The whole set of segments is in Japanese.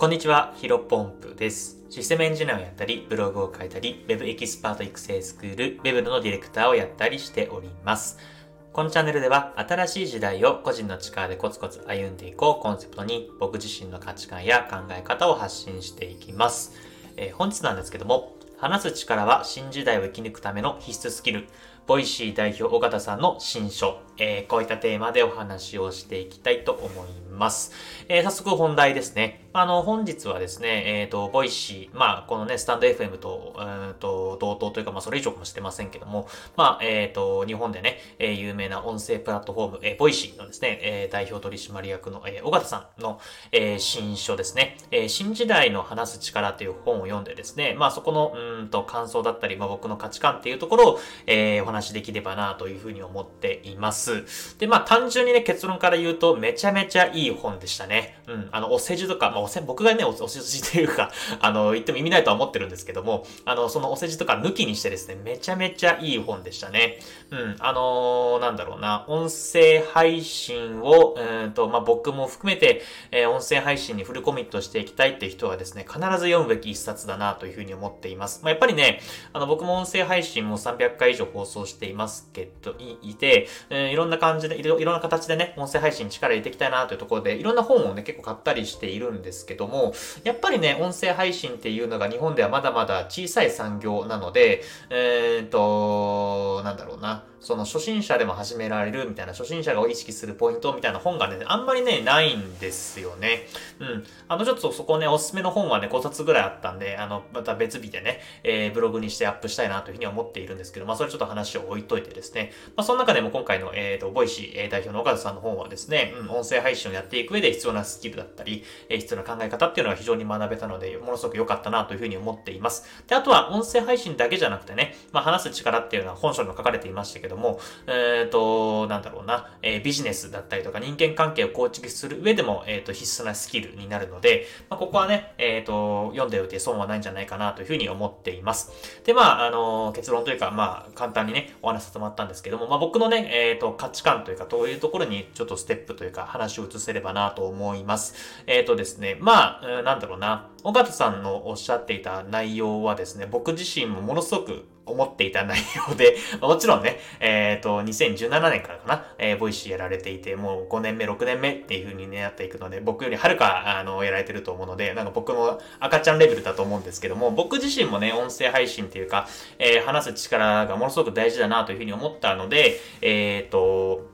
こんにちは、ヒロポンプです。システムエンジニアをやったり、ブログを書いたり、Web エキスパート育成スクール、Web のディレクターをやったりしております。このチャンネルでは、新しい時代を個人の力でコツコツ歩んでいこうコンセプトに、僕自身の価値観や考え方を発信していきます。えー、本日なんですけども、話す力は新時代を生き抜くための必須スキル。 Voicy 代表緒方さんの新書、えー、こういったテーマでお話をしていきたいと思います。えー、早速本題ですね。あの、本日はですね、えっ、ー、と、 Voicy、まあ、このね、 stand FM と、えー、と、同等というか、まあ、それ以上かもしれませんけども、まあ、えっ、ー、と、日本でね、えー、有名な音声プラットフォーム、えー、 Voicy のですね、えー、代表取締役の、えー、緒方さんの、えー、新書ですね、えー、新時代の話す力という本を読んでですね、まあ、そこの、うんと、感想だったり、まあ、僕の価値観っていうところを、えー、お話しできればな、というふうに思っています。で、まあ、単純にね、結論から言うと、めちゃめちゃいい本でしたね。うん、あの、お世辞とか、まあ、おせ、僕がね、お世辞というか、あの、言っても意味ないとは思ってるんですけども、あの、そのお世辞とか抜きにしてですね、めちゃめちゃいい本でしたね。うん、あのー、なんだろうな、音声配信を、うんと、まあ、僕も含めて、えー、音声配信にフルコミットしていきたいっていう人はですね、必ず読むべき一冊だなというふうに思っています。まあ、やっぱりね、あの、僕も音声配信も300回以上放送していますけど、いて、えー、いろんな感じでいろ、いろんな形でね、音声配信に力入れていきたいなというところで、いろんな本をね、結構買ったりしているんですけども、やっぱりね、音声配信っていうのが日本ではまだまだ小さい産業なので、えー、っと、なんだろうな。その初心者でも始められるみたいな、初心者が意識するポイントみたいな本がね、あんまりね、ないんですよね。うん。あの、ちょっとそこね、おすすめの本はね、5冊ぐらいあったんで、あの、また別日でね、えー、ブログにしてアップしたいなというふうに思っているんですけど、まあ、それちょっと話を置いといてですね、まあ、その中でも今回の、えっ、ー、と、 Voicy、え代表の緒方さんの本はですね、うん、音声配信をやっていく上で必要なスキルだったり、えー、必要な考え方っていうのが非常に学べたので、ものすごく良かったなというふうに思っています。で、あとは音声配信だけじゃなくてね、まあ、話す力っていうのは本書にも書かれていましたけども、えーえっ、ー、と、なんだろうな、えー、ビジネスだったりとか人間関係を構築する上でも、えっ、ー、と、必須なスキルになるので、まあ、ここはね、えっ、と、読んでおいて損はないんじゃないかなというふうに思っています。で、まあ、あの、結論というか、まあ、簡単にね、お話させてもらったんですけども、まあ、僕のね、えっ、と、価値観というか、どういうところにちょっとステップというか、話を移せればなと思います。えっ、とですね、まあ、なんだろうな、尾形さんのおっしゃっていた内容はですね、僕自身もものすごく思っていた内容で、もちろんね、えっ、ー、と、2017年からかな、えー、 Voicy やられていて、もう5年目、6年目っていう風にね、やっていくので、僕よりはるか、あの、やられてると思うので、なんか僕の赤ちゃんレベルだと思うんですけども、僕自身もね、音声配信っていうか、えー、話す力がものすごく大事だなという風に思ったので、えっ、と、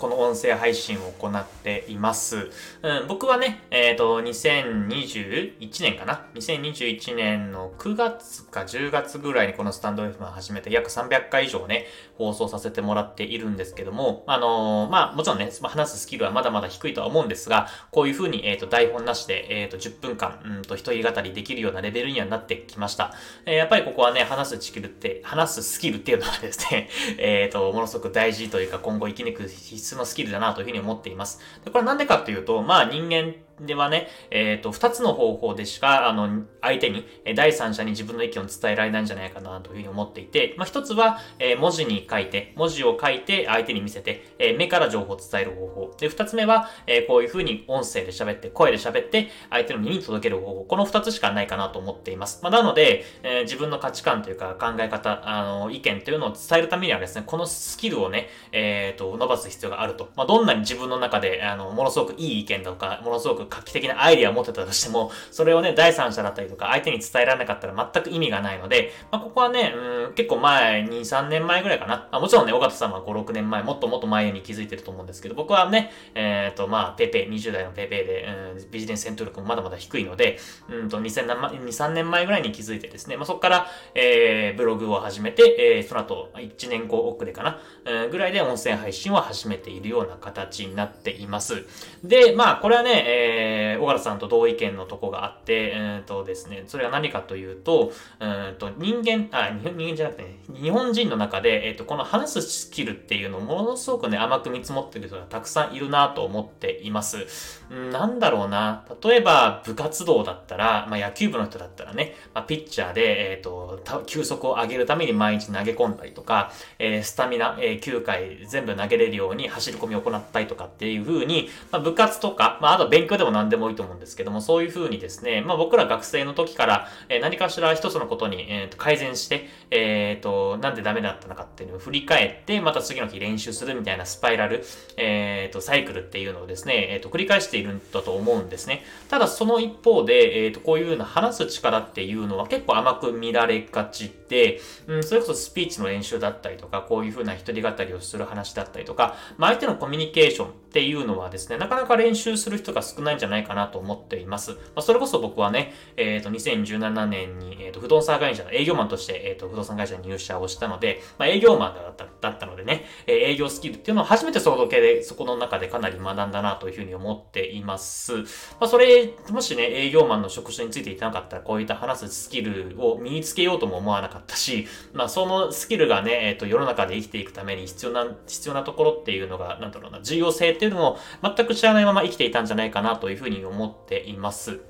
この音声配信を行っています。うん、僕はね、えっ、ー、と、2021年かな ?2021 年の9月か10月ぐらいにこのスタンド F を始めて約300回以上ね、放送させてもらっているんですけども、あのー、まあ、もちろんね、話すスキルはまだまだ低いとは思うんですが、こういう風に、えっ、ー、と、台本なしで、えっ、と、10分間、うんと、一人語りできるようなレベルにはなってきました。えやっぱりここはね、話すスキルって、話すスキルっていうのはですね、えっ、と、ものすごく大事というか、今後生き抜く必須のスキルだなというふうに思っています。でこれなんでかっていうと、まあ人間ではね、えっ、ー、と、二つの方法でしか、あの、相手に、第三者に自分の意見を伝えられないんじゃないかなというふうに思っていて、まあ、一つは、えー、文字に書いて、文字を書いて相手に見せて、えー、目から情報を伝える方法。で、二つ目は、えー、こういうふうに音声で喋って、声で喋って、相手の耳に届ける方法。この二つしかないかなと思っています。まあ、なので、えー、自分の価値観というか考え方、あの、意見というのを伝えるためにはですね、このスキルをね、えっ、ー、と、伸ばす必要があると。まあ、どんなに自分の中で、あの、ものすごくいい意見だとか、ものすごく画期的なアイディアを持ってたとしても、それをね、第三者だったりとか、相手に伝えられなかったら全く意味がないので、まあ、ここはね、うん、結構前、2、3年前ぐらいかな。あもちろんね、尾形さんは5、6年前、もっともっと前に気づいてると思うんですけど、僕はね、えっ、ー、と、まあ、ペペ、20代のペペで、うん、ビジネス戦闘力もまだまだ低いので、うんと、2、3年前ぐらいに気づいてですね、まあ、そこから、えー、ブログを始めて、えー、その後、1年後遅れかな、うん、ぐらいで音声配信を始めているような形になっています。で、まあ、これはね、えー、え小原さんと同意見のとこがあって、えっ、ー、とですね、それは何かというと、うんと人間、あ、人間じゃなくて、ね、日本人の中で、えっ、ー、と、この話すスキルっていうのをものすごくね、甘く見積もってる人がたくさんいるなと思っています。んなんだろうな。例えば、部活動だったら、まあ、野球部の人だったらね、まあ、ピッチャーで、えっ、ー、と、球速を上げるために毎日投げ込んだりとか、えー、スタミナ、えー、9回全部投げれるように走り込みを行ったりとかっていう風に、まあ、部活とか、まあ、あと勉強でもも何でもいいと思うんですけども、そういう風にですね、まあ僕ら学生の時から、えー、何かしら一つのことに、えー、と改善して、えっ、ー、と、なんでダメだったのかっていうのを振り返って、また次の日練習するみたいなスパイラル、えっ、ー、と、サイクルっていうのをですね、えっ、と、繰り返しているんだと思うんですね。ただその一方で、えっ、と、こういうような話す力っていうのは結構甘く見られがちで、うん、それこそスピーチの練習だったりとか、こういう風な一人語りをする話だったりとか、まあ相手のコミュニケーションっていうのはですね、なかなか練習する人が少ないんじゃないかなと思っています。まあ、それこそ僕はね、えっ、ー、と、2017年に、えっ、ー、と、不動産会社の営業マンとして、えっ、ー、と、不動産会社に入社をしたので、まあ、営業マンだっただったのでね、え営業スキルっていうのを初めてその系で、そこの中でかなり学んだなというふうに思っています。まあ、それ、もしね、営業マンの職種についていてなかったら、こういった話すスキルを身につけようとも思わなかったし、まあ、そのスキルがね、えっ、と、世の中で生きていくために必要な、必要なところっていうのが、なんだろうな、重要性っていうのを全く知らないまま生きていたんじゃないかなというふうに思っています。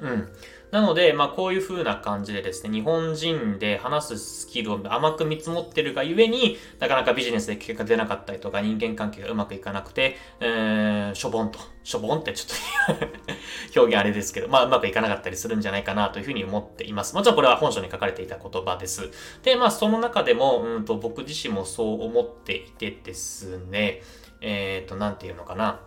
うん。なので、まあこういう風な感じでですね、日本人で話すスキルを甘く見積もってるがゆえに、なかなかビジネスで結果出なかったりとか、人間関係がうまくいかなくて、えー、しょぼんと、しょぼんってちょっと 表現あれですけど、まあうまくいかなかったりするんじゃないかなというふうに思っています。もちろんこれは本書に書かれていた言葉です。で、まあその中でも、うんと僕自身もそう思っていてですね、えっ、ー、と、なんていうのかな。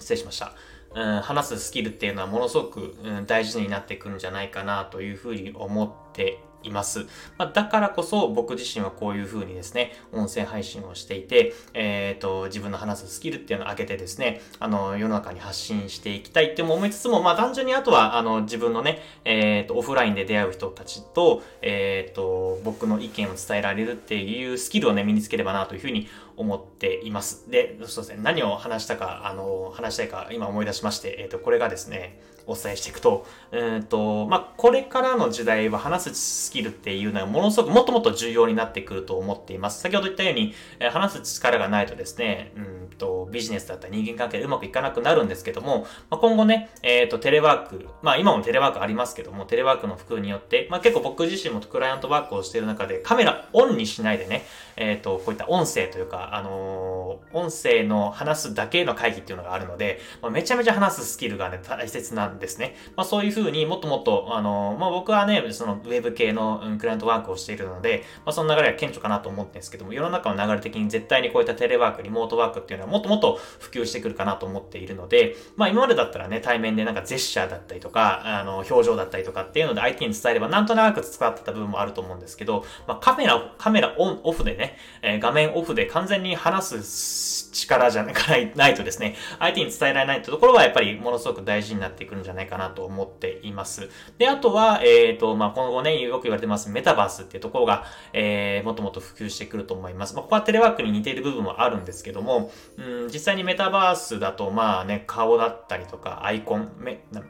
失礼しました。うん、話すスキルっていうのはものすごく、うん、大事になってくるんじゃないかなというふうに思っています。まあ、だからこそ僕自身はこういう風にですね、音声配信をしていて、えっ、ー、と、自分の話すスキルっていうのを上げてですね、あの、世の中に発信していきたいっても思いつつも、まあ単純にあとは、あの、自分のね、えっ、ー、と、オフラインで出会う人たちと、えっ、ー、と、僕の意見を伝えられるっていうスキルをね、身につければなというふうに思っています。で、そうですね、何を話したか、あの、話したいか今思い出しまして、えっ、と、これがですね、お伝えしていくと、うんと、まあ、これからの時代は話すスキルっていうのはものすごくもっともっと重要になってくると思っています。先ほど言ったように、え話す力がないとですね、うんと、ビジネスだったり人間関係でうまくいかなくなるんですけども、まあ、今後ね、えっ、ー、と、テレワーク、まあ今もテレワークありますけども、テレワークの普及によって、まあ結構僕自身もクライアントワークをしている中でカメラオンにしないでね、えっ、ー、と、こういった音声というか、あのー、音声の話すだけの会議っていうのがあるので、まあ、めちゃめちゃ話すスキルがね、大切なんですね。まあそういうふうにもっともっと、あのまあ僕はね、そのウェブ系の、クライアントワークをしているので、まあその流れは顕著かなと思ってんですけども、世の中の流れ的に絶対にこういったテレワーク、リモートワークっていうのはもっともっと普及してくるかなと思っているので、まあ今までだったらね、対面でなんかジェスチャーだったりとか、あの、表情だったりとかっていうので相手に伝えればなんとなく伝わってた部分もあると思うんですけど、まあカメラ、カメラオン、オフでね、えー、画面オフで完全に話す力じゃない とですね、相手に伝えられないってところはやっぱりものすごく大事になってくるんじゃないかなと思っています。で、あとは、えっ、ー、と、まあ、今後ね、よく言われてますメタバースっていうところが、えー、もっともっと普及してくると思います。まあ、ここはテレワークに似ている部分もあるんですけども、うん、実際にメタバースだと、まあね、顔だったりとか、アイコン、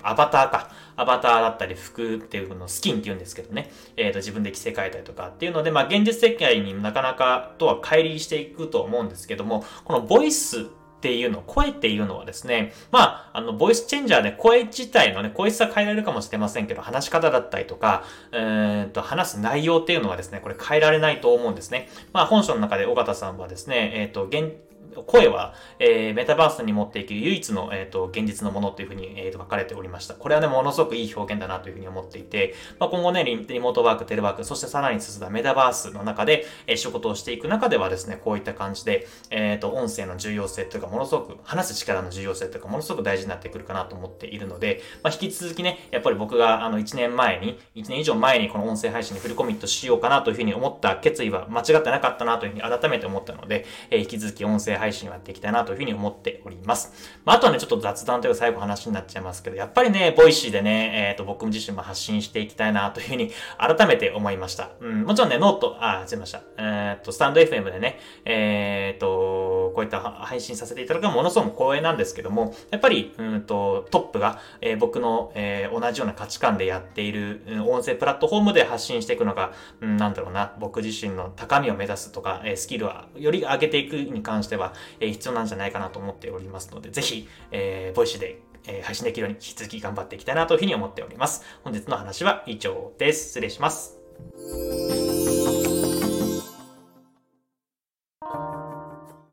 アバターか。アバターだったり、服っていうのスキンって言うんですけどね、えっ、ー、と、自分で着せ替えたりとかっていうので、まあ、現実世界になかなかとは乖離していくと思うんですけども、このボイスっていうの、声っていうのはですね、まあ、あの、ボイスチェンジャーで声自体のね、声質は変えられるかもしれませんけど、話し方だったりとか、えー、と、話す内容っていうのはですね、これ変えられないと思うんですね。まあ、本書の中で尾形さんはですね、えっ、と、現、声は、えー、メタバースに持っていける唯一の、えーと、現実のものというふうに、えーと、書かれておりました。これはね、ものすごくいい表現だなというふうに思っていて、まあ、今後ねリ、リモートワーク、テレワーク、そしてさらに進んだメタバースの中で、えー、仕事をしていく中ではですね、こういった感じで、えっ、ー、と、音声の重要性というか、ものすごく、話す力の重要性というか、ものすごく大事になってくるかなと思っているので、まあ、引き続きね、やっぱり僕があの1年前に、1年以上前にこの音声配信にフルコミットしようかなというふうに思った決意は間違ってなかったなというふうに改めて思ったので、えー、引き続き音声配信をやっていきたいなというふうに思っております。まあ、あとはね、ちょっと雑談というか最後話になっちゃいますけど、やっぱりね、 Voicy でね、えっ、ー、と、僕自身も発信していきたいなというふうに改めて思いました。うん、もちろんね、 note、あ、すいません。えっ、と、 stand FM でね、えっ、と、こういった配信させていただくのはものすごく光栄なんですけども、やっぱり、うんと、トップが、えー、僕の、えー、同じような価値観でやっている、うん、音声プラットフォームで発信していくのが、うん、なんだろうな、僕自身の高みを目指すとか、えー、スキルはより上げていくに関しては、え、必要なんじゃないかなと思っておりますので、ぜひ、えー、 Voicy で、え、配信できるように引き続き頑張っていきたいなというふうに思っております。本日の話は以上です。失礼します。